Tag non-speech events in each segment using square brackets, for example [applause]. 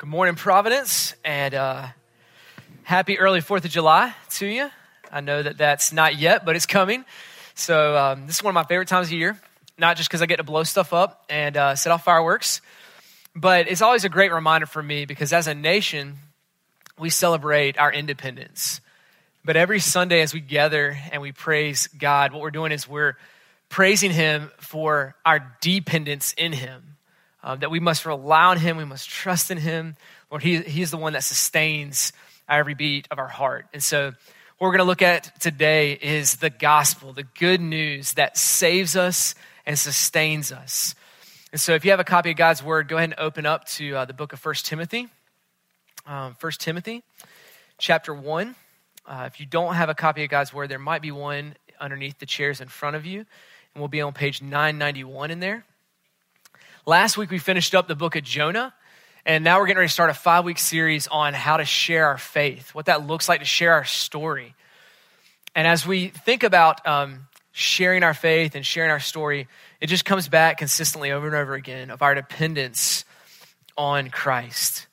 Good morning, Providence, and uh, happy early 4th of July to you. I know that that's not yet, but it's coming. So, um, this is one of my favorite times of year, not just because I get to blow stuff up and uh, set off fireworks, but it's always a great reminder for me because as a nation, we celebrate our independence. But every Sunday, as we gather and we praise God, what we're doing is we're praising Him for our dependence in Him um, that we must rely on Him, we must trust in Him. Lord, he, He's the one that sustains every beat of our heart. And so, what we're going to look at today is the gospel, the good news that saves us and sustains us. And so, if you have a copy of God's word, go ahead and open up to uh, the book of 1 Timothy. Um, 1 Timothy, chapter 1. Uh, if you don't have a copy of God's word, there might be one underneath the chairs in front of you. And we'll be on page 991 in there. Last week we finished up the book of Jonah, and now we're getting ready to start a five week series on how to share our faith, what that looks like to share our story. And as we think about um, sharing our faith and sharing our story, it just comes back consistently over and over again of our dependence on Christ.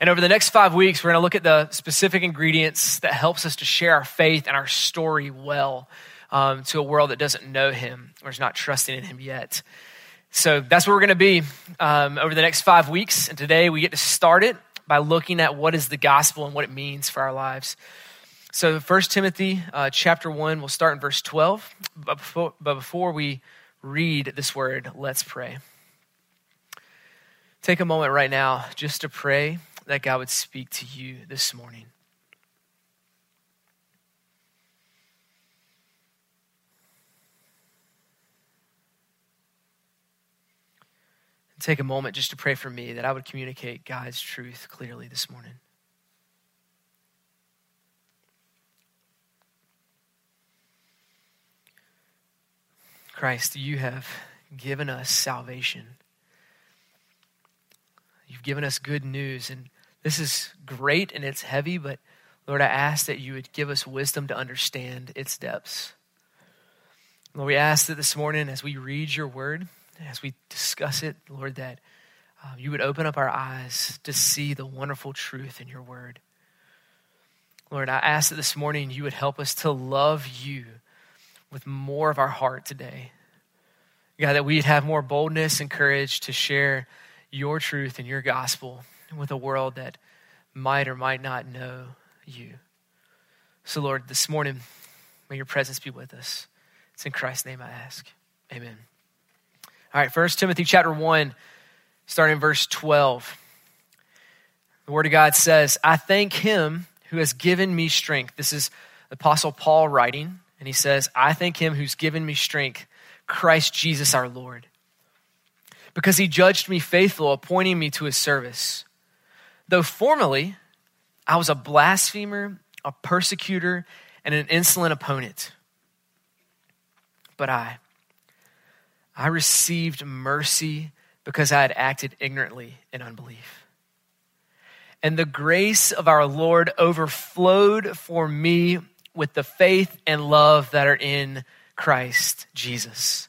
And over the next five weeks, we're going to look at the specific ingredients that helps us to share our faith and our story well um, to a world that doesn't know Him or is not trusting in Him yet. So that's where we're going to be um, over the next five weeks. And today we get to start it by looking at what is the gospel and what it means for our lives. So, 1 Timothy uh, chapter 1, we'll start in verse 12. But before, but before we read this word, let's pray. Take a moment right now just to pray that God would speak to you this morning. Take a moment just to pray for me that I would communicate God's truth clearly this morning. Christ, you have given us salvation. You've given us good news, and this is great and it's heavy, but Lord, I ask that you would give us wisdom to understand its depths. Lord, we ask that this morning as we read your word, as we discuss it, Lord, that uh, you would open up our eyes to see the wonderful truth in your word. Lord, I ask that this morning you would help us to love you with more of our heart today. God, that we'd have more boldness and courage to share your truth and your gospel with a world that might or might not know you. So, Lord, this morning, may your presence be with us. It's in Christ's name I ask. Amen. All right, First Timothy chapter 1, starting in verse 12. The Word of God says, I thank him who has given me strength. This is Apostle Paul writing, and he says, I thank him who's given me strength, Christ Jesus our Lord. Because he judged me faithful, appointing me to his service. Though formerly I was a blasphemer, a persecutor, and an insolent opponent. But I, I received mercy because I had acted ignorantly in unbelief. And the grace of our Lord overflowed for me with the faith and love that are in Christ Jesus.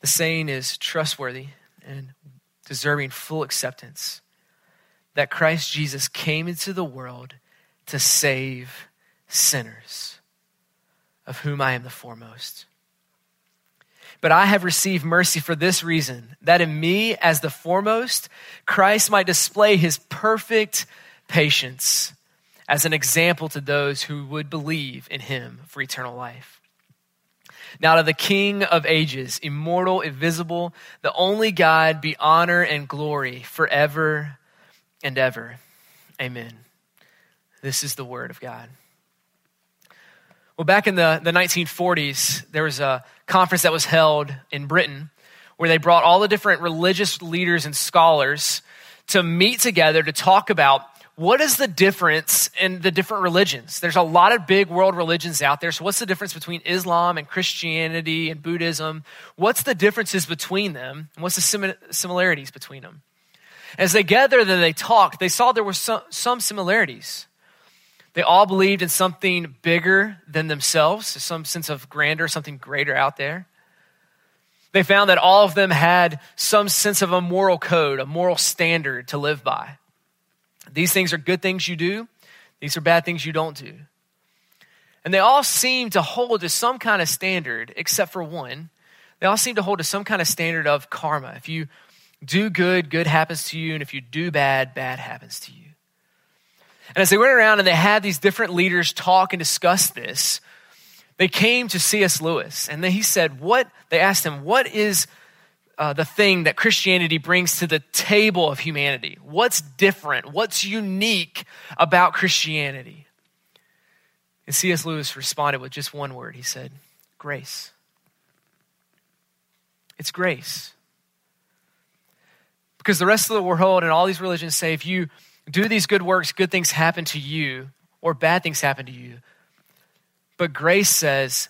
The saying is trustworthy and deserving full acceptance that Christ Jesus came into the world to save sinners, of whom I am the foremost. But I have received mercy for this reason, that in me, as the foremost, Christ might display his perfect patience as an example to those who would believe in him for eternal life. Now to the King of ages, immortal, invisible, the only God, be honor and glory forever and ever. Amen. This is the word of God. Well, back in the, the 1940s, there was a conference that was held in Britain where they brought all the different religious leaders and scholars to meet together to talk about what is the difference in the different religions. There's a lot of big world religions out there. So, what's the difference between Islam and Christianity and Buddhism? What's the differences between them? And what's the similarities between them? As they gathered and they talked, they saw there were some, some similarities. They all believed in something bigger than themselves, some sense of grandeur, something greater out there. They found that all of them had some sense of a moral code, a moral standard to live by. These things are good things you do, these are bad things you don't do. And they all seem to hold to some kind of standard, except for one. They all seem to hold to some kind of standard of karma. If you do good, good happens to you. And if you do bad, bad happens to you. And as they went around and they had these different leaders talk and discuss this, they came to C.S. Lewis. And then he said, What? They asked him, What is uh, the thing that Christianity brings to the table of humanity? What's different? What's unique about Christianity? And C.S. Lewis responded with just one word. He said, Grace. It's grace. Because the rest of the world and all these religions say if you do these good works, good things happen to you, or bad things happen to you. But grace says,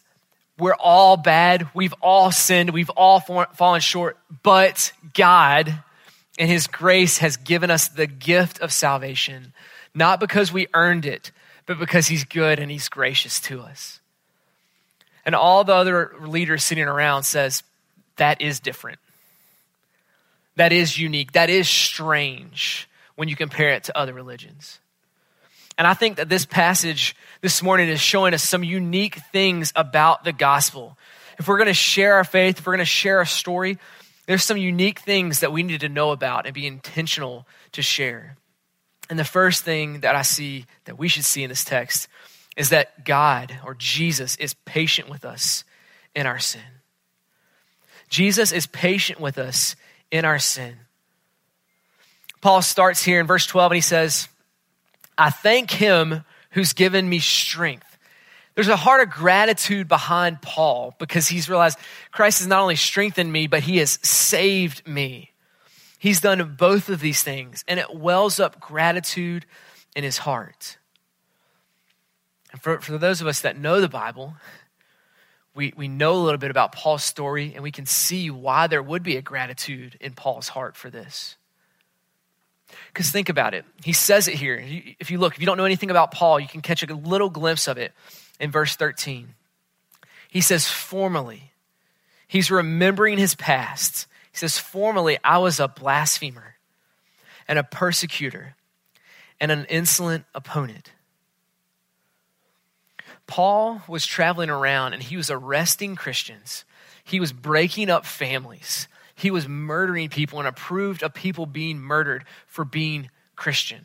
we're all bad. We've all sinned. We've all fallen short. But God, and His grace, has given us the gift of salvation, not because we earned it, but because He's good and He's gracious to us. And all the other leaders sitting around says, that is different. That is unique. That is strange when you compare it to other religions. And I think that this passage this morning is showing us some unique things about the gospel. If we're going to share our faith, if we're going to share a story, there's some unique things that we need to know about and be intentional to share. And the first thing that I see that we should see in this text is that God or Jesus is patient with us in our sin. Jesus is patient with us in our sin. Paul starts here in verse 12 and he says, I thank him who's given me strength. There's a heart of gratitude behind Paul because he's realized Christ has not only strengthened me, but he has saved me. He's done both of these things, and it wells up gratitude in his heart. And for, for those of us that know the Bible, we, we know a little bit about Paul's story, and we can see why there would be a gratitude in Paul's heart for this. Because think about it. He says it here. If you look, if you don't know anything about Paul, you can catch a little glimpse of it in verse 13. He says, Formerly, he's remembering his past. He says, Formerly, I was a blasphemer and a persecutor and an insolent opponent. Paul was traveling around and he was arresting Christians. He was breaking up families. He was murdering people and approved of people being murdered for being Christian.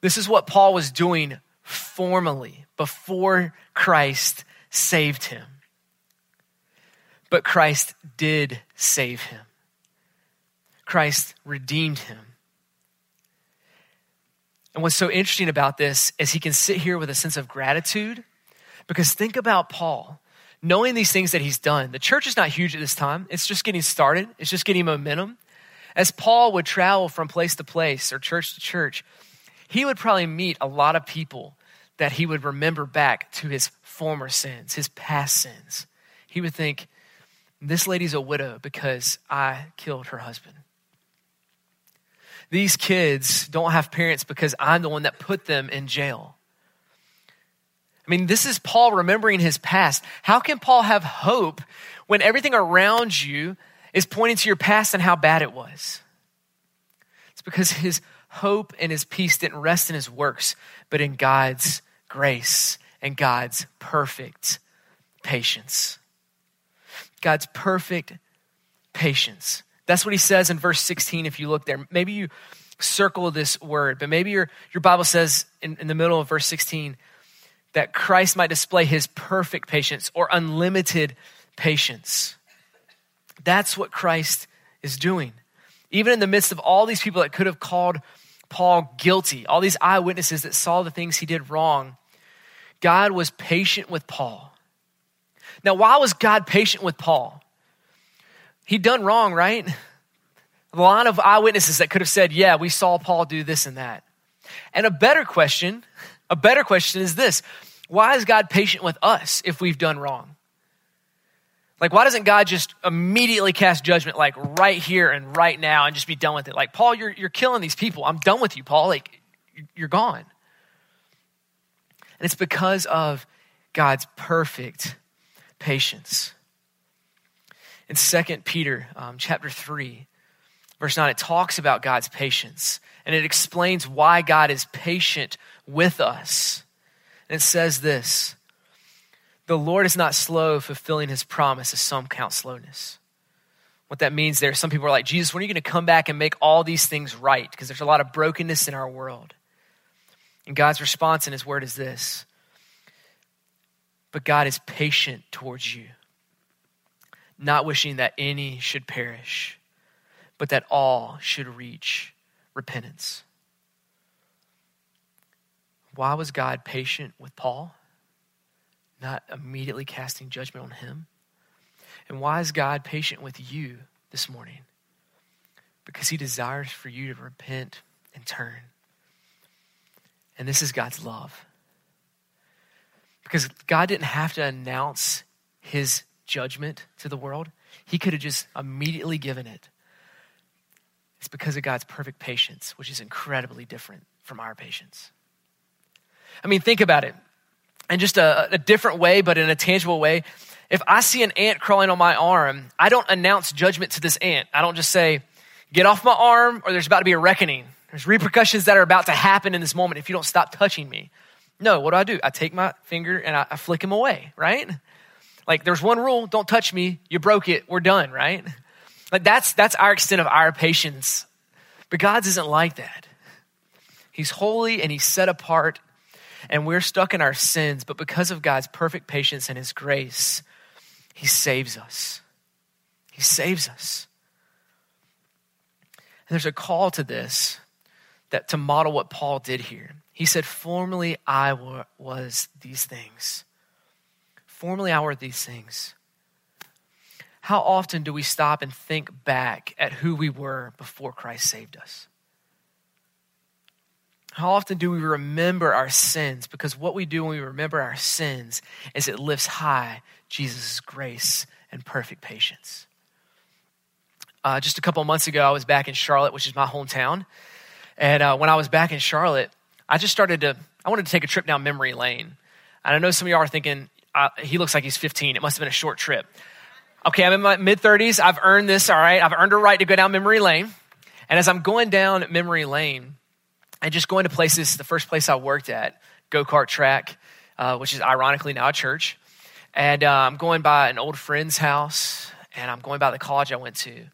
This is what Paul was doing formally before Christ saved him. But Christ did save him. Christ redeemed him. And what's so interesting about this is he can sit here with a sense of gratitude because think about Paul knowing these things that he's done. The church is not huge at this time, it's just getting started, it's just getting momentum. As Paul would travel from place to place or church to church, he would probably meet a lot of people that he would remember back to his former sins, his past sins. He would think, This lady's a widow because I killed her husband. These kids don't have parents because I'm the one that put them in jail. I mean, this is Paul remembering his past. How can Paul have hope when everything around you is pointing to your past and how bad it was? It's because his hope and his peace didn't rest in his works, but in God's grace and God's perfect patience. God's perfect patience. That's what he says in verse 16 if you look there. Maybe you circle this word, but maybe your, your Bible says in, in the middle of verse 16 that Christ might display his perfect patience or unlimited patience. That's what Christ is doing. Even in the midst of all these people that could have called Paul guilty, all these eyewitnesses that saw the things he did wrong, God was patient with Paul. Now, why was God patient with Paul? He'd done wrong, right? A lot of eyewitnesses that could have said, Yeah, we saw Paul do this and that. And a better question, a better question is this Why is God patient with us if we've done wrong? Like, why doesn't God just immediately cast judgment, like right here and right now, and just be done with it? Like, Paul, you're, you're killing these people. I'm done with you, Paul. Like, you're gone. And it's because of God's perfect patience. In 2 Peter um, chapter 3, verse 9, it talks about God's patience and it explains why God is patient with us. And it says this The Lord is not slow fulfilling his promise, as some count slowness. What that means there, some people are like, Jesus, when are you going to come back and make all these things right? Because there's a lot of brokenness in our world. And God's response in his word is this But God is patient towards you, not wishing that any should perish, but that all should reach repentance. Why was God patient with Paul? Not immediately casting judgment on him. And why is God patient with you this morning? Because he desires for you to repent and turn. And this is God's love. Because God didn't have to announce his judgment to the world, he could have just immediately given it. It's because of God's perfect patience, which is incredibly different from our patience. I mean, think about it. In just a, a different way, but in a tangible way. If I see an ant crawling on my arm, I don't announce judgment to this ant. I don't just say, get off my arm, or there's about to be a reckoning. There's repercussions that are about to happen in this moment if you don't stop touching me. No, what do I do? I take my finger and I, I flick him away, right? Like there's one rule, don't touch me. You broke it. We're done, right? Like that's that's our extent of our patience. But God's isn't like that. He's holy and he's set apart and we're stuck in our sins, but because of God's perfect patience and his grace, he saves us. He saves us. And there's a call to this that to model what Paul did here. He said, Formerly I was these things. Formerly I were these things. How often do we stop and think back at who we were before Christ saved us? How often do we remember our sins? Because what we do when we remember our sins is it lifts high Jesus' grace and perfect patience. Uh, just a couple months ago, I was back in Charlotte, which is my hometown. And uh, when I was back in Charlotte, I just started to, I wanted to take a trip down memory lane. And I know some of y'all are thinking, uh, he looks like he's 15. It must have been a short trip. Okay, I'm in my mid 30s. I've earned this, all right. I've earned a right to go down memory lane. And as I'm going down memory lane and just going to places, the first place I worked at, go kart track, uh, which is ironically now a church. And uh, I'm going by an old friend's house and I'm going by the college I went to.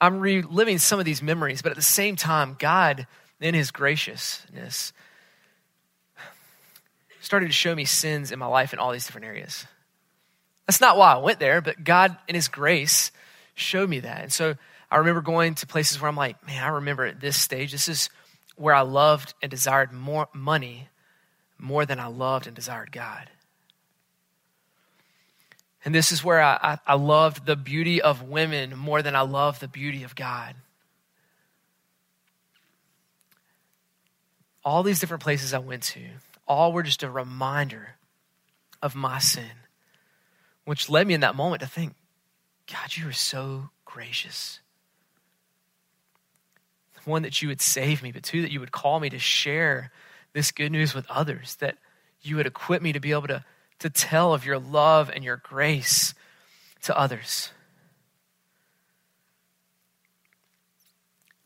I'm reliving some of these memories, but at the same time, God, in His graciousness, started to show me sins in my life in all these different areas. That's not why I went there, but God, in His grace, showed me that. And so I remember going to places where I'm like, man, I remember at this stage, this is where I loved and desired more money more than I loved and desired God. And this is where I, I, I loved the beauty of women more than I loved the beauty of God. All these different places I went to, all were just a reminder of my sin which led me in that moment to think, God, you are so gracious. One, that you would save me, but two, that you would call me to share this good news with others, that you would equip me to be able to, to tell of your love and your grace to others.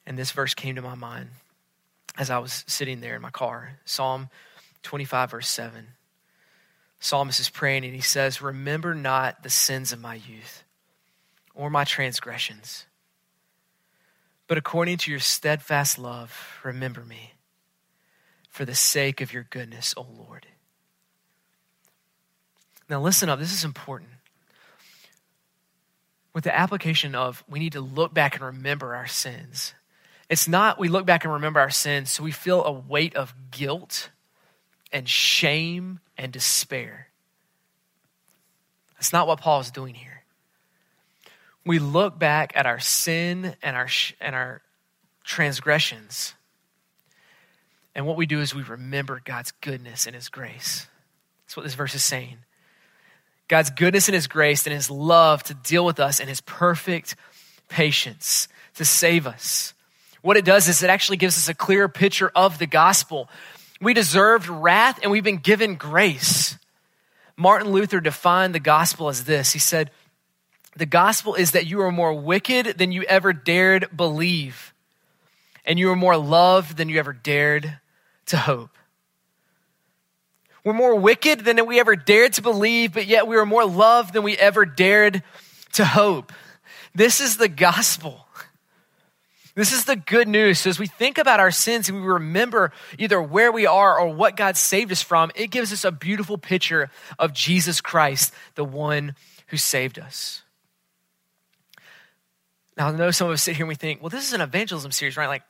And this verse came to my mind as I was sitting there in my car Psalm 25, verse 7 psalmist is praying and he says, Remember not the sins of my youth or my transgressions, but according to your steadfast love, remember me for the sake of your goodness, O Lord. Now, listen up, this is important. With the application of we need to look back and remember our sins, it's not we look back and remember our sins so we feel a weight of guilt and shame and despair. That's not what Paul is doing here. We look back at our sin and our, and our transgressions, and what we do is we remember God's goodness and His grace. That's what this verse is saying. God's goodness and His grace and His love to deal with us and His perfect patience to save us. What it does is it actually gives us a clearer picture of the gospel we deserved wrath and we've been given grace. Martin Luther defined the gospel as this He said, The gospel is that you are more wicked than you ever dared believe, and you are more loved than you ever dared to hope. We're more wicked than we ever dared to believe, but yet we are more loved than we ever dared to hope. This is the gospel. This is the good news. So as we think about our sins and we remember either where we are or what God saved us from, it gives us a beautiful picture of Jesus Christ, the one who saved us. Now, I know some of us sit here and we think, well, this is an evangelism series, right? Like,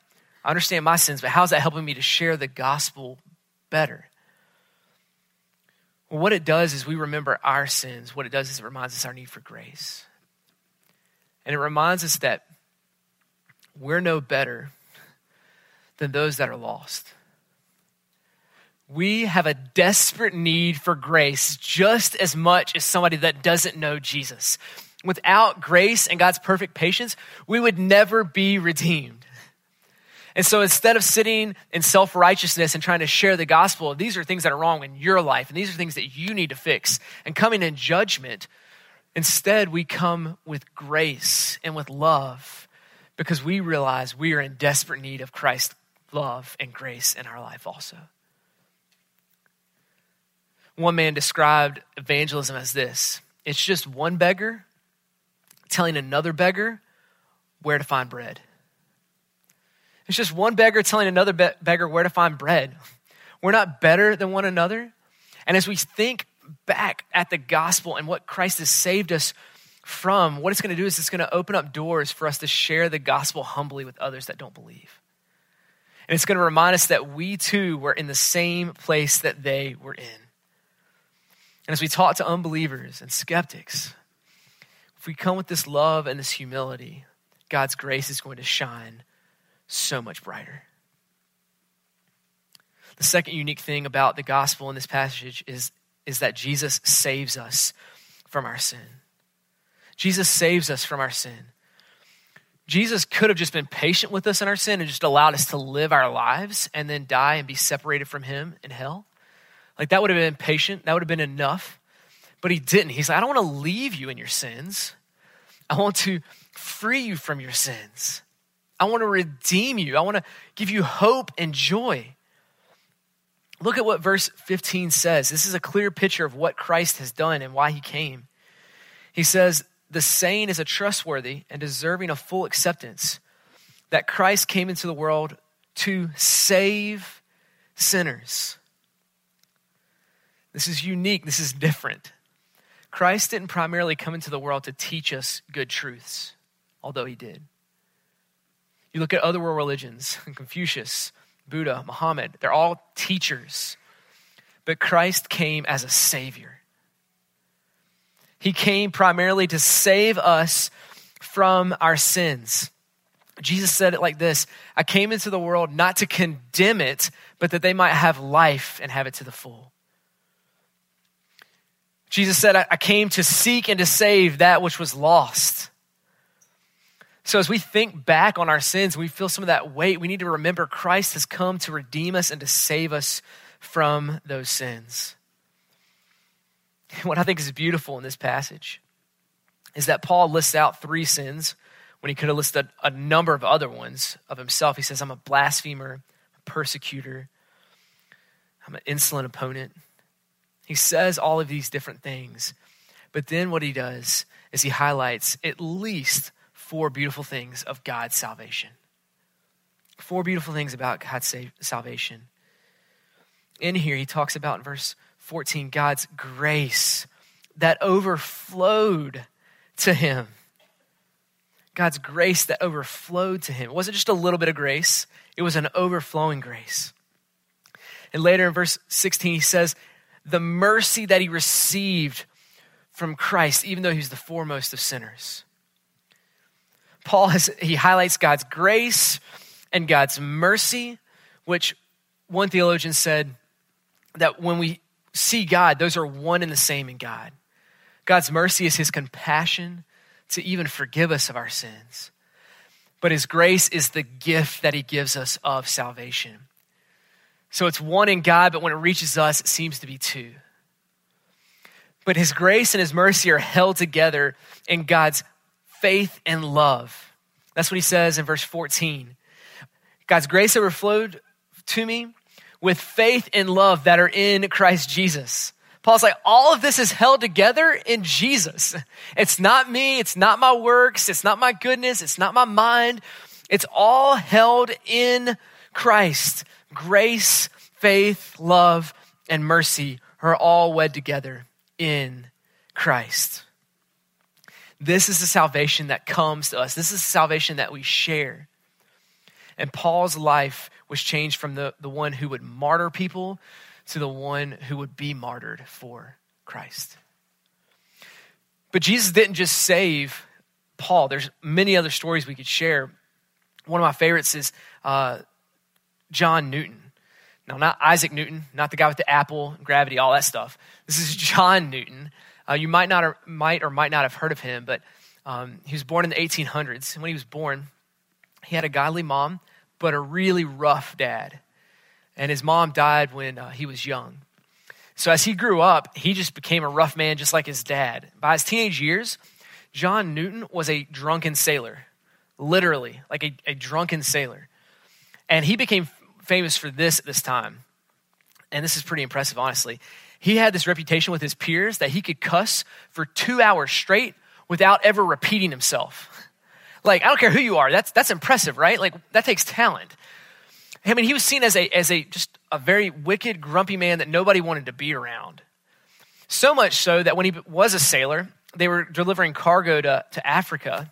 I understand my sins, but how's that helping me to share the gospel better? Well, what it does is we remember our sins. What it does is it reminds us our need for grace. And it reminds us that we're no better than those that are lost. We have a desperate need for grace just as much as somebody that doesn't know Jesus. Without grace and God's perfect patience, we would never be redeemed. And so instead of sitting in self righteousness and trying to share the gospel, these are things that are wrong in your life, and these are things that you need to fix, and coming in judgment, instead we come with grace and with love because we realize we are in desperate need of Christ's love and grace in our life also. One man described evangelism as this it's just one beggar telling another beggar where to find bread. It's just one beggar telling another be- beggar where to find bread. [laughs] We're not better than one another. And as we think back at the gospel and what Christ has saved us from, what it's going to do is it's going to open up doors for us to share the gospel humbly with others that don't believe. And it's going to remind us that we too were in the same place that they were in. And as we talk to unbelievers and skeptics, if we come with this love and this humility, God's grace is going to shine so much brighter. The second unique thing about the gospel in this passage is, is that Jesus saves us from our sin. Jesus saves us from our sin. Jesus could have just been patient with us in our sin and just allowed us to live our lives and then die and be separated from Him in hell. Like that would have been patient, that would have been enough. But He didn't. He's like, I don't want to leave you in your sins, I want to free you from your sins. I want to redeem you. I want to give you hope and joy. Look at what verse 15 says. This is a clear picture of what Christ has done and why he came. He says, The saying is a trustworthy and deserving of full acceptance that Christ came into the world to save sinners. This is unique. This is different. Christ didn't primarily come into the world to teach us good truths, although he did. You look at other world religions, [laughs] Confucius, Buddha, Muhammad, they're all teachers. But Christ came as a savior. He came primarily to save us from our sins. Jesus said it like this I came into the world not to condemn it, but that they might have life and have it to the full. Jesus said, I came to seek and to save that which was lost. So, as we think back on our sins, we feel some of that weight, we need to remember Christ has come to redeem us and to save us from those sins. [laughs] What I think is beautiful in this passage is that Paul lists out three sins when he could have listed a number of other ones of himself. He says, I'm a blasphemer, a persecutor, I'm an insolent opponent. He says all of these different things. But then what he does is he highlights at least four beautiful things of God's salvation. Four beautiful things about God's salvation. In here, he talks about in verse 14 God's grace that overflowed to him. God's grace that overflowed to him. It wasn't just a little bit of grace, it was an overflowing grace. And later in verse 16, he says, The mercy that he received from Christ, even though he was the foremost of sinners. Paul has, he highlights God's grace and God's mercy, which one theologian said that when we see God, those are one and the same in God. God's mercy is his compassion to even forgive us of our sins. But his grace is the gift that he gives us of salvation. So it's one in God, but when it reaches us, it seems to be two. But his grace and his mercy are held together in God's faith and love. That's what he says in verse 14. God's grace overflowed to me with faith and love that are in Christ Jesus. Paul's like, all of this is held together in Jesus. It's not me. It's not my works. It's not my goodness. It's not my mind. It's all held in Christ. Grace, faith, love, and mercy are all wed together in Christ. This is the salvation that comes to us. This is the salvation that we share. And Paul's life was changed from the, the one who would martyr people to the one who would be martyred for Christ. But Jesus didn't just save Paul. There's many other stories we could share. One of my favorites is uh, John Newton. Now, not Isaac Newton, not the guy with the apple, and gravity, all that stuff. This is [laughs] John Newton. Uh, you might not or might or might not have heard of him, but um, he was born in the 1800s. And when he was born, he had a godly mom, but a really rough dad. And his mom died when uh, he was young. So as he grew up, he just became a rough man, just like his dad. By his teenage years, John Newton was a drunken sailor, literally, like a, a drunken sailor. And he became famous for this at this time. And this is pretty impressive, honestly. He had this reputation with his peers that he could cuss for two hours straight without ever repeating himself. Like, I don't care who you are, that's, that's impressive, right? Like, that takes talent. I mean, he was seen as a, as a just a very wicked, grumpy man that nobody wanted to be around. So much so that when he was a sailor, they were delivering cargo to, to Africa.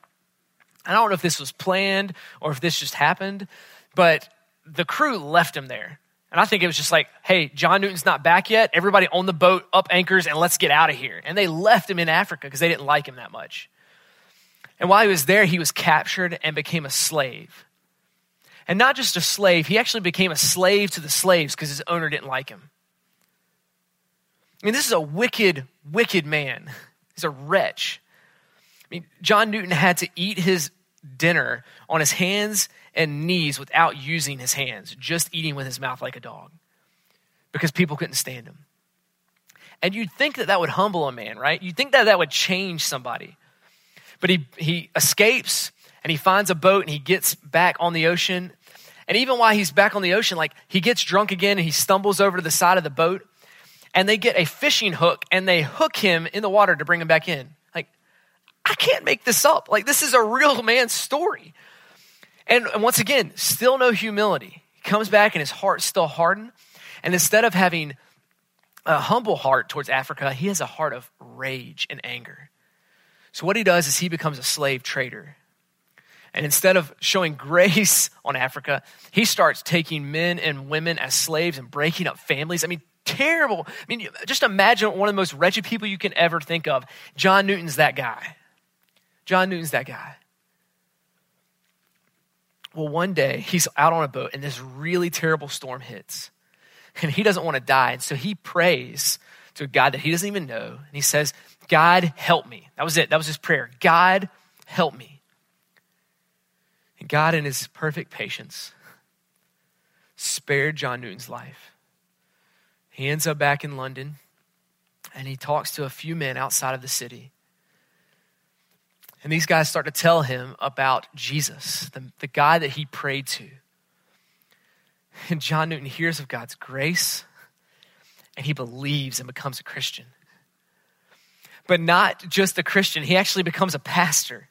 I don't know if this was planned or if this just happened, but the crew left him there. And I think it was just like, hey, John Newton's not back yet. Everybody on the boat, up anchors, and let's get out of here. And they left him in Africa because they didn't like him that much. And while he was there, he was captured and became a slave. And not just a slave, he actually became a slave to the slaves because his owner didn't like him. I mean, this is a wicked, wicked man. [laughs] He's a wretch. I mean, John Newton had to eat his dinner on his hands and knees without using his hands, just eating with his mouth like a dog because people couldn't stand him. And you'd think that that would humble a man, right? You'd think that that would change somebody. But he, he escapes and he finds a boat and he gets back on the ocean. And even while he's back on the ocean, like he gets drunk again and he stumbles over to the side of the boat and they get a fishing hook and they hook him in the water to bring him back in. Like, I can't make this up. Like, this is a real [laughs] man's story. And, and once again, still no humility. He comes back and his heart's still hardened. And instead of having a humble heart towards Africa, he has a heart of rage and anger. So what he does is he becomes a slave trader. And instead of showing grace [laughs] on Africa, he starts taking men and women as slaves and breaking up families. I mean, terrible. I mean, just imagine one of the most wretched people you can ever think of. John Newton's that guy. John Newton's that guy. Well, one day he's out on a boat and this really terrible storm hits. And he doesn't want to die. And so he prays to a God that he doesn't even know. And he says, God, help me. That was it. That was his prayer. God, help me. And God, in his perfect patience, spared John Newton's life. He ends up back in London and he talks to a few men outside of the city. And these guys start to tell him about Jesus, the, the guy that he prayed to. And John Newton hears of God's grace and he believes and becomes a Christian. But not just a Christian, he actually becomes a pastor.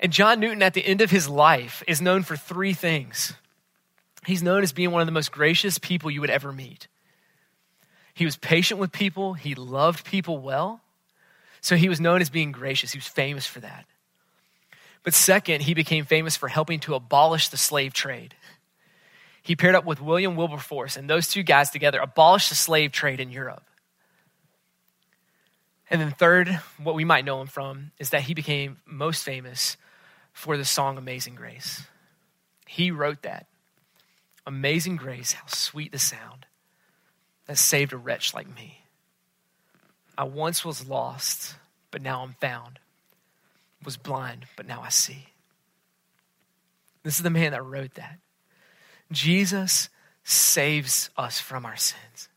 And John Newton, at the end of his life, is known for three things. He's known as being one of the most gracious people you would ever meet. He was patient with people, he loved people well, so he was known as being gracious. He was famous for that. But second, he became famous for helping to abolish the slave trade. He paired up with William Wilberforce, and those two guys together abolished the slave trade in Europe. And then, third, what we might know him from is that he became most famous for the song Amazing Grace. He wrote that. Amazing Grace, how sweet the sound that saved a wretch like me. I once was lost, but now I'm found. Was blind, but now I see. This is the man that wrote that. Jesus saves us from our sins.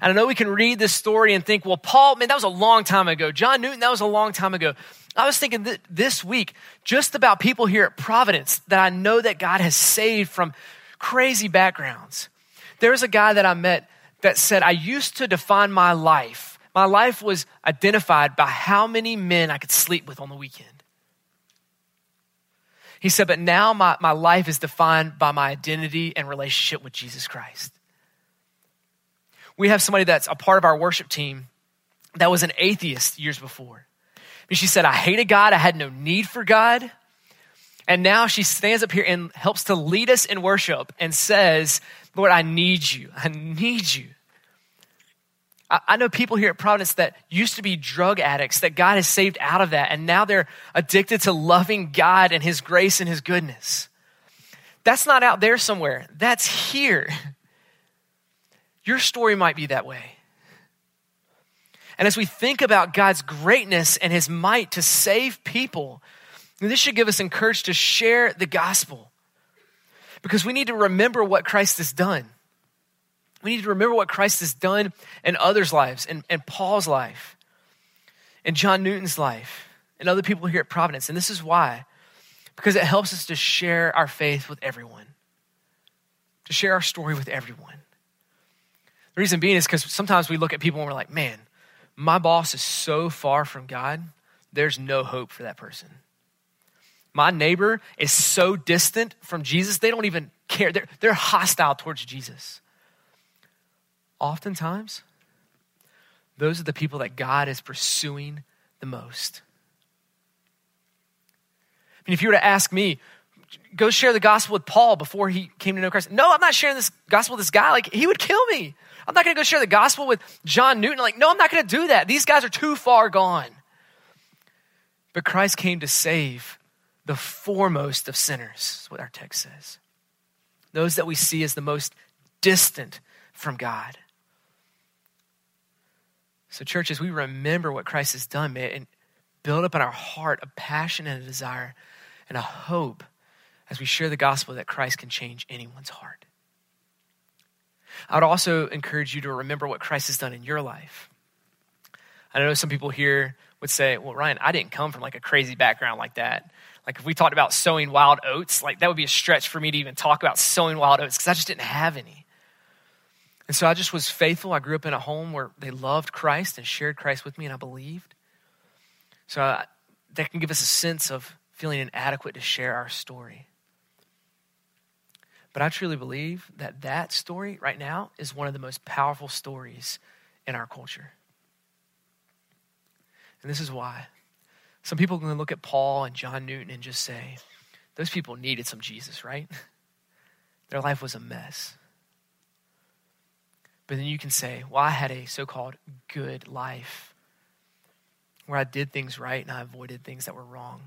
And I know we can read this story and think, well, Paul, man, that was a long time ago. John Newton, that was a long time ago. I was thinking this week just about people here at Providence that I know that God has saved from crazy backgrounds. There was a guy that I met that said, I used to define my life. My life was identified by how many men I could sleep with on the weekend. He said, but now my, my life is defined by my identity and relationship with Jesus Christ. We have somebody that's a part of our worship team that was an atheist years before. And She said, I hated God. I had no need for God. And now she stands up here and helps to lead us in worship and says, Lord, I need you. I need you. I, I know people here at Providence that used to be drug addicts that God has saved out of that. And now they're addicted to loving God and His grace and His goodness. That's not out there somewhere, that's here. [laughs] Your story might be that way. And as we think about God's greatness and his might to save people, this should give us encouragement to share the gospel. Because we need to remember what Christ has done. We need to remember what Christ has done in others' lives, in, in Paul's life, in John Newton's life, and other people here at Providence. And this is why. Because it helps us to share our faith with everyone, to share our story with everyone. The reason being is because sometimes we look at people and we're like, man, my boss is so far from God, there's no hope for that person. My neighbor is so distant from Jesus, they don't even care. They're, they're hostile towards Jesus. Oftentimes, those are the people that God is pursuing the most. I mean, if you were to ask me, go share the gospel with Paul before he came to know Christ. No, I'm not sharing this gospel with this guy. Like, he would kill me. I'm not going to go share the gospel with John Newton. Like, no, I'm not going to do that. These guys are too far gone. But Christ came to save the foremost of sinners, what our text says. Those that we see as the most distant from God. So, church, as we remember what Christ has done, it build up in our heart a passion and a desire and a hope as we share the gospel that Christ can change anyone's heart. I would also encourage you to remember what Christ has done in your life. I know some people here would say, well, Ryan, I didn't come from like a crazy background like that. Like if we talked about sowing wild oats, like that would be a stretch for me to even talk about sowing wild oats because I just didn't have any. And so I just was faithful. I grew up in a home where they loved Christ and shared Christ with me, and I believed. So I, that can give us a sense of feeling inadequate to share our story. But I truly believe that that story right now is one of the most powerful stories in our culture. And this is why. Some people can look at Paul and John Newton and just say, those people needed some Jesus, right? [laughs] Their life was a mess. But then you can say, well, I had a so called good life where I did things right and I avoided things that were wrong.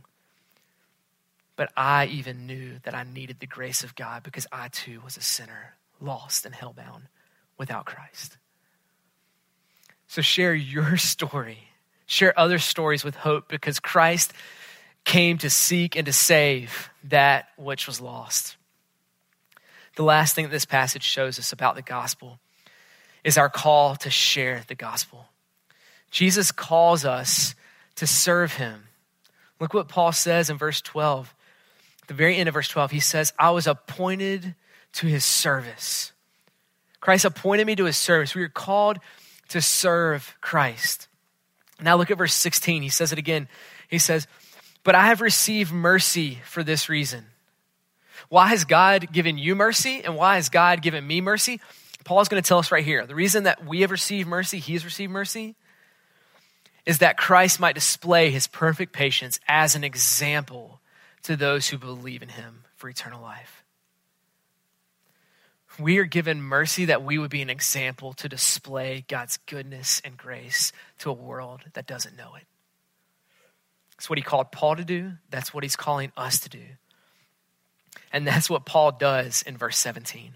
But I even knew that I needed the grace of God because I too was a sinner, lost and hellbound without Christ. So share your [laughs] story. Share other stories with hope because Christ came to seek and to save that which was lost. The last thing that this passage shows us about the gospel is our call to share the gospel. Jesus calls us to serve him. Look what Paul says in verse 12 the very end of verse 12, he says, I was appointed to his service. Christ appointed me to his service. We are called to serve Christ. Now look at verse 16. He says it again. He says, But I have received mercy for this reason. Why has God given you mercy and why has God given me mercy? Paul's going to tell us right here. The reason that we have received mercy, he has received mercy, is that Christ might display his perfect patience as an example to those who believe in him for eternal life. We are given mercy that we would be an example to display God's goodness and grace to a world that doesn't know it. That's what he called Paul to do. That's what he's calling us to do. And that's what Paul does in verse 17.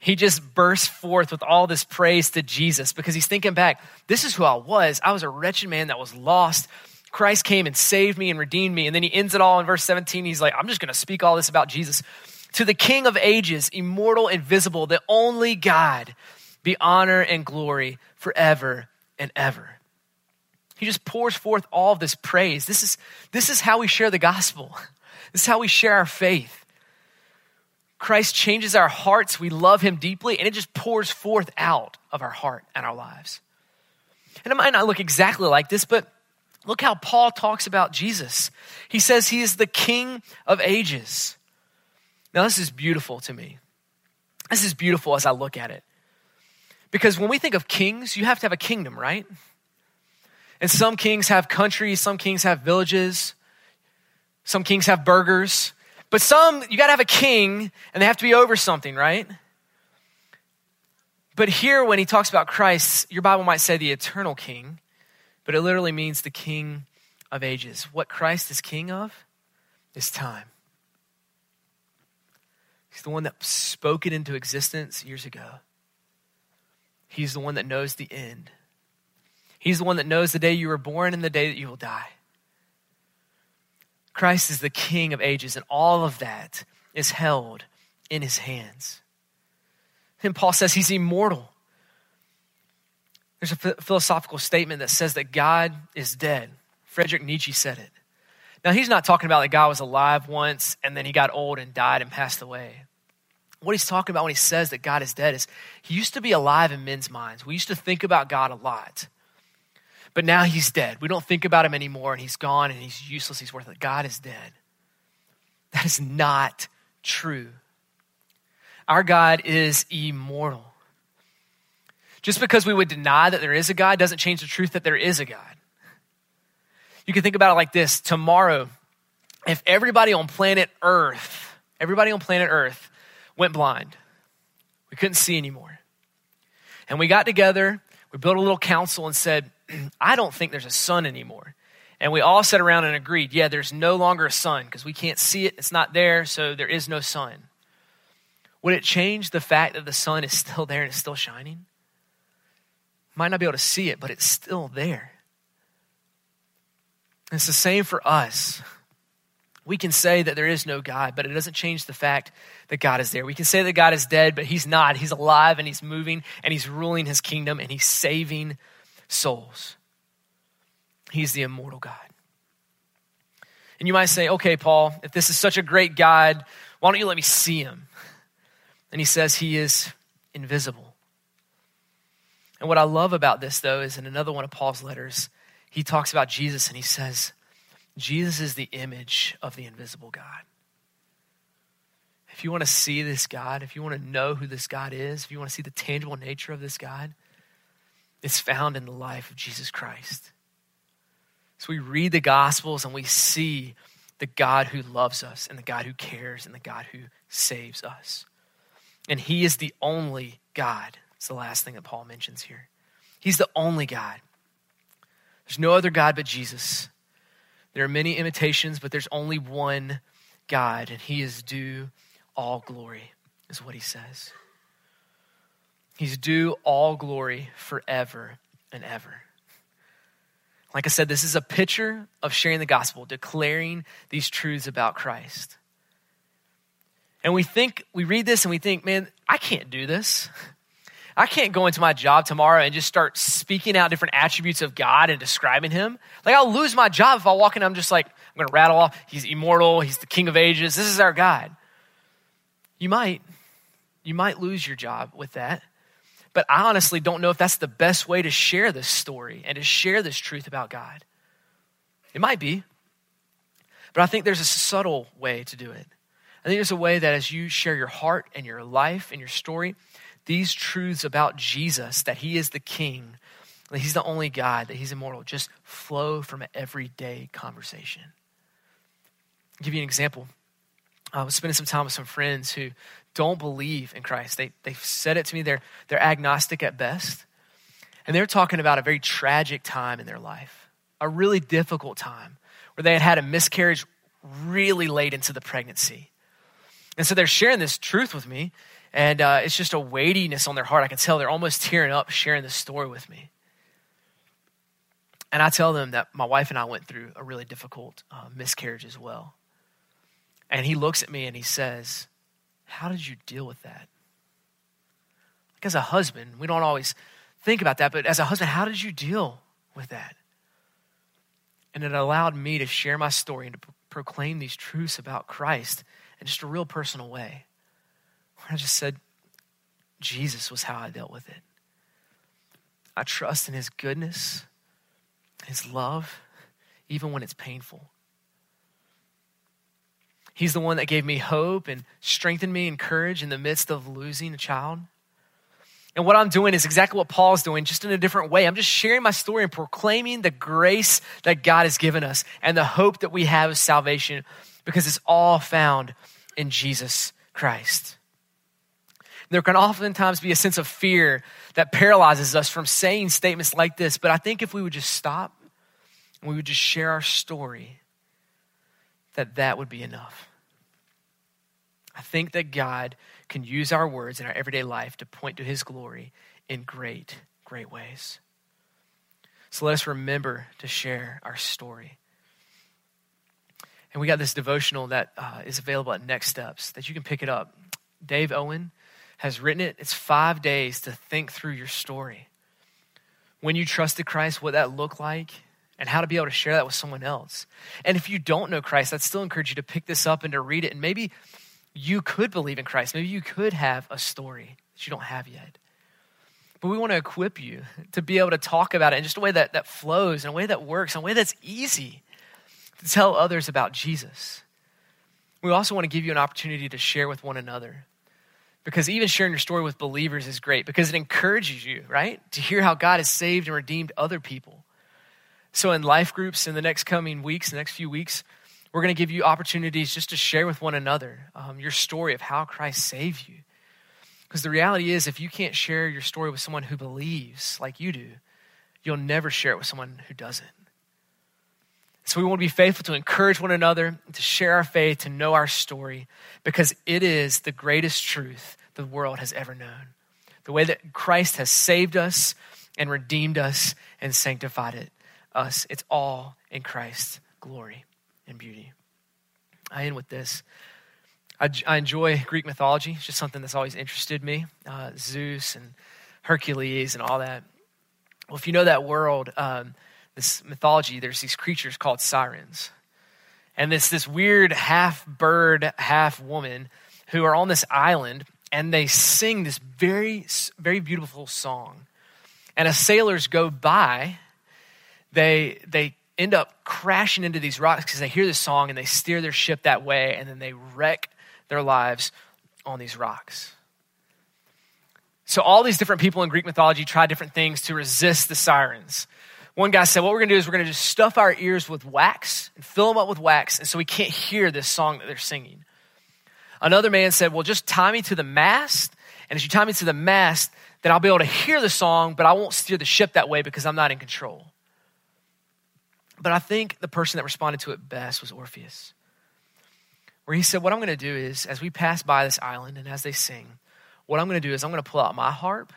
He just bursts forth with all this praise to Jesus because he's thinking back, this is who I was. I was a wretched man that was lost Christ came and saved me and redeemed me. And then he ends it all in verse 17. He's like, I'm just going to speak all this about Jesus. To the King of ages, immortal, invisible, the only God, be honor and glory forever and ever. He just pours forth all this praise. This is, this is how we share the gospel. [laughs] This is how we share our faith. Christ changes our hearts. We love him deeply, and it just pours forth out of our heart and our lives. And it might not look exactly like this, but look how Paul talks about Jesus. He says he is the king of ages. Now, this is beautiful to me. This is beautiful as I look at it. Because when we think of kings, you have to have a kingdom, right? And some kings have countries, some kings have villages, some kings have burgers. But some, you got to have a king and they have to be over something, right? But here, when he talks about Christ, your Bible might say the eternal king, but it literally means the king of ages. What Christ is king of is time. He's the one that spoke it into existence years ago. He's the one that knows the end. He's the one that knows the day you were born and the day that you will die. Christ is the King of ages, and all of that is held in his hands. And Paul says he's immortal. There's a philosophical statement that says that God is dead. Friedrich Nietzsche said it. Now, he's not talking about that God was alive once and then he got old and died and passed away. What he's talking about when he says that God is dead is he used to be alive in men's minds. We used to think about God a lot. But now he's dead. We don't think about him anymore, and he's gone and he's useless. He's worthless. God is dead. That is not true. Our God is immortal. Just because we would deny that there is a God doesn't change the truth that there is a God. You can think about it like this tomorrow, if everybody on planet Earth, everybody on planet Earth went blind, we couldn't see anymore. And we got together, we built a little council and said, [clears throat] I don't think there's a sun anymore. And we all sat around and agreed, yeah, there's no longer a sun because we can't see it. It's not there, so there is no sun. Would it change the fact that the sun is still there and it's still shining? Might not be able to see it, but it's still there. It's the same for us. We can say that there is no God, but it doesn't change the fact that God is there. We can say that God is dead, but He's not. He's alive and He's moving and He's ruling His kingdom and He's saving souls. He's the immortal God. And you might say, okay, Paul, if this is such a great God, why don't you let me see him? And he says he is invisible. And what I love about this, though, is in another one of Paul's letters, he talks about Jesus and he says, Jesus is the image of the invisible God. If you want to see this God, if you want to know who this God is, if you want to see the tangible nature of this God, it's found in the life of Jesus Christ. So we read the Gospels and we see the God who loves us and the God who cares and the God who saves us. And He is the only God. It's the last thing that Paul mentions here. He's the only God. There's no other God but Jesus. There are many imitations, but there's only one God, and He is due all glory, is what He says. He's due all glory forever and ever. Like I said, this is a picture of sharing the gospel, declaring these truths about Christ. And we think, we read this and we think, man, I can't do this. [laughs] I can't go into my job tomorrow and just start speaking out different attributes of God and describing Him. Like, I'll lose my job if I walk in I'm just like, I'm going to rattle off, He's immortal, He's the King of ages, this is our God. You might. You might lose your job with that. But I honestly don't know if that's the best way to share this story and to share this truth about God. It might be. But I think there's a subtle way to do it. I think there's a way that as you share your heart and your life and your story, these truths about Jesus, that he is the king, that he's the only God, that he's immortal, just flow from everyday conversation. I'll give you an example. I was spending some time with some friends who don't believe in Christ. They, they've said it to me, they're, they're agnostic at best. And they're talking about a very tragic time in their life, a really difficult time where they had had a miscarriage really late into the pregnancy. And so they're sharing this truth with me, and uh, it's just a weightiness on their heart. I can tell they're almost tearing up sharing this story with me. And I tell them that my wife and I went through a really difficult uh, miscarriage as well. And he looks at me and he says, how did you deal with that? as a husband, we don't always think about that, but as a husband, how did you deal with that? And it allowed me to share my story and to proclaim these truths about Christ in just a real personal way. I just said, Jesus was how I dealt with it. I trust in his goodness, his love, even when it's painful. He's the one that gave me hope and strengthened me and courage in the midst of losing a child. And what I'm doing is exactly what Paul's doing, just in a different way. I'm just sharing my story and proclaiming the grace that God has given us and the hope that we have of salvation because it's all found in Jesus Christ. There can oftentimes be a sense of fear that paralyzes us from saying statements like this, but I think if we would just stop and we would just share our story, that that would be enough. I think that God can use our words in our everyday life to point to his glory in great, great ways. So let us remember to share our story. And we got this devotional that uh, is available at Next Steps that you can pick it up. Dave Owen has written it. It's five days to think through your story. When you trusted Christ, what that looked like, and how to be able to share that with someone else. And if you don't know Christ, I'd still encourage you to pick this up and to read it. And maybe you could believe in Christ. Maybe you could have a story that you don't have yet. But we want to equip you to be able to talk about it in just a way that, that flows, in a way that works, in a way that's easy to tell others about Jesus. We also want to give you an opportunity to share with one another. Because even sharing your story with believers is great because it encourages you, right? To hear how God has saved and redeemed other people. So, in life groups in the next coming weeks, the next few weeks, we're going to give you opportunities just to share with one another um, your story of how Christ saved you. Because the reality is, if you can't share your story with someone who believes like you do, you'll never share it with someone who doesn't. So we want to be faithful to encourage one another, to share our faith, to know our story, because it is the greatest truth the world has ever known. The way that Christ has saved us and redeemed us and sanctified it, us. It's all in Christ's glory and beauty. I end with this. I, I enjoy Greek mythology. It's just something that's always interested me. Uh, Zeus and Hercules and all that. Well, if you know that world, um, this mythology, there's these creatures called sirens. And this, this weird half bird, half woman who are on this island and they sing this very, very beautiful song. And as sailors go by, they, they end up crashing into these rocks because they hear this song and they steer their ship that way and then they wreck their lives on these rocks. So, all these different people in Greek mythology try different things to resist the sirens. One guy said, What we're going to do is we're going to just stuff our ears with wax and fill them up with wax, and so we can't hear this song that they're singing. Another man said, Well, just tie me to the mast, and as you tie me to the mast, then I'll be able to hear the song, but I won't steer the ship that way because I'm not in control. But I think the person that responded to it best was Orpheus, where he said, What I'm going to do is, as we pass by this island and as they sing, what I'm going to do is I'm going to pull out my harp,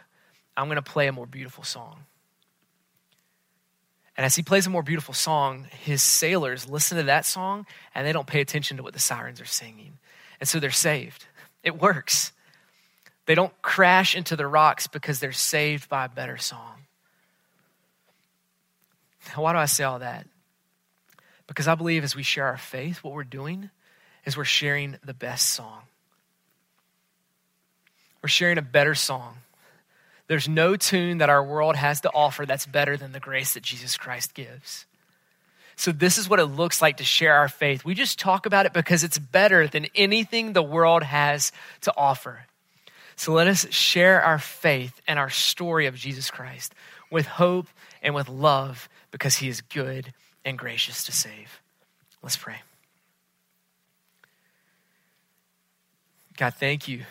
I'm going to play a more beautiful song. And as he plays a more beautiful song, his sailors listen to that song and they don't pay attention to what the sirens are singing. And so they're saved. It works. They don't crash into the rocks because they're saved by a better song. Why do I say all that? Because I believe as we share our faith, what we're doing is we're sharing the best song. We're sharing a better song. There's no tune that our world has to offer that's better than the grace that Jesus Christ gives. So, this is what it looks like to share our faith. We just talk about it because it's better than anything the world has to offer. So, let us share our faith and our story of Jesus Christ with hope and with love because he is good and gracious to save. Let's pray. God, thank you.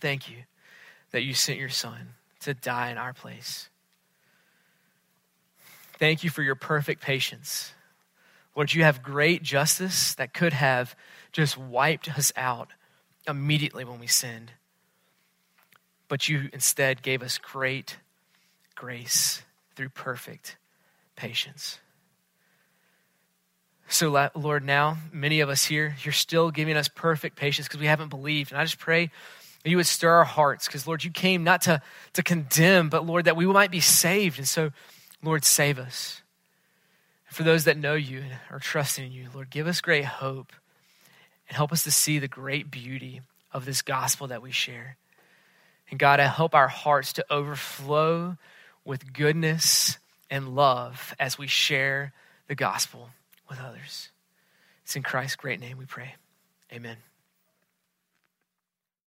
Thank you that you sent your son to die in our place. Thank you for your perfect patience. Lord, you have great justice that could have just wiped us out immediately when we sinned. But you instead gave us great grace through perfect patience. So, Lord, now, many of us here, you're still giving us perfect patience because we haven't believed. And I just pray You would stir our hearts because, Lord, you came not to, to condemn, but, Lord, that we might be saved. And so, Lord, save us. And for those that know you and are trusting in you, Lord, give us great hope and help us to see the great beauty of this gospel that we share. And God, I help our hearts to overflow with goodness and love as we share the gospel with others. It's in Christ's great name we pray. Amen.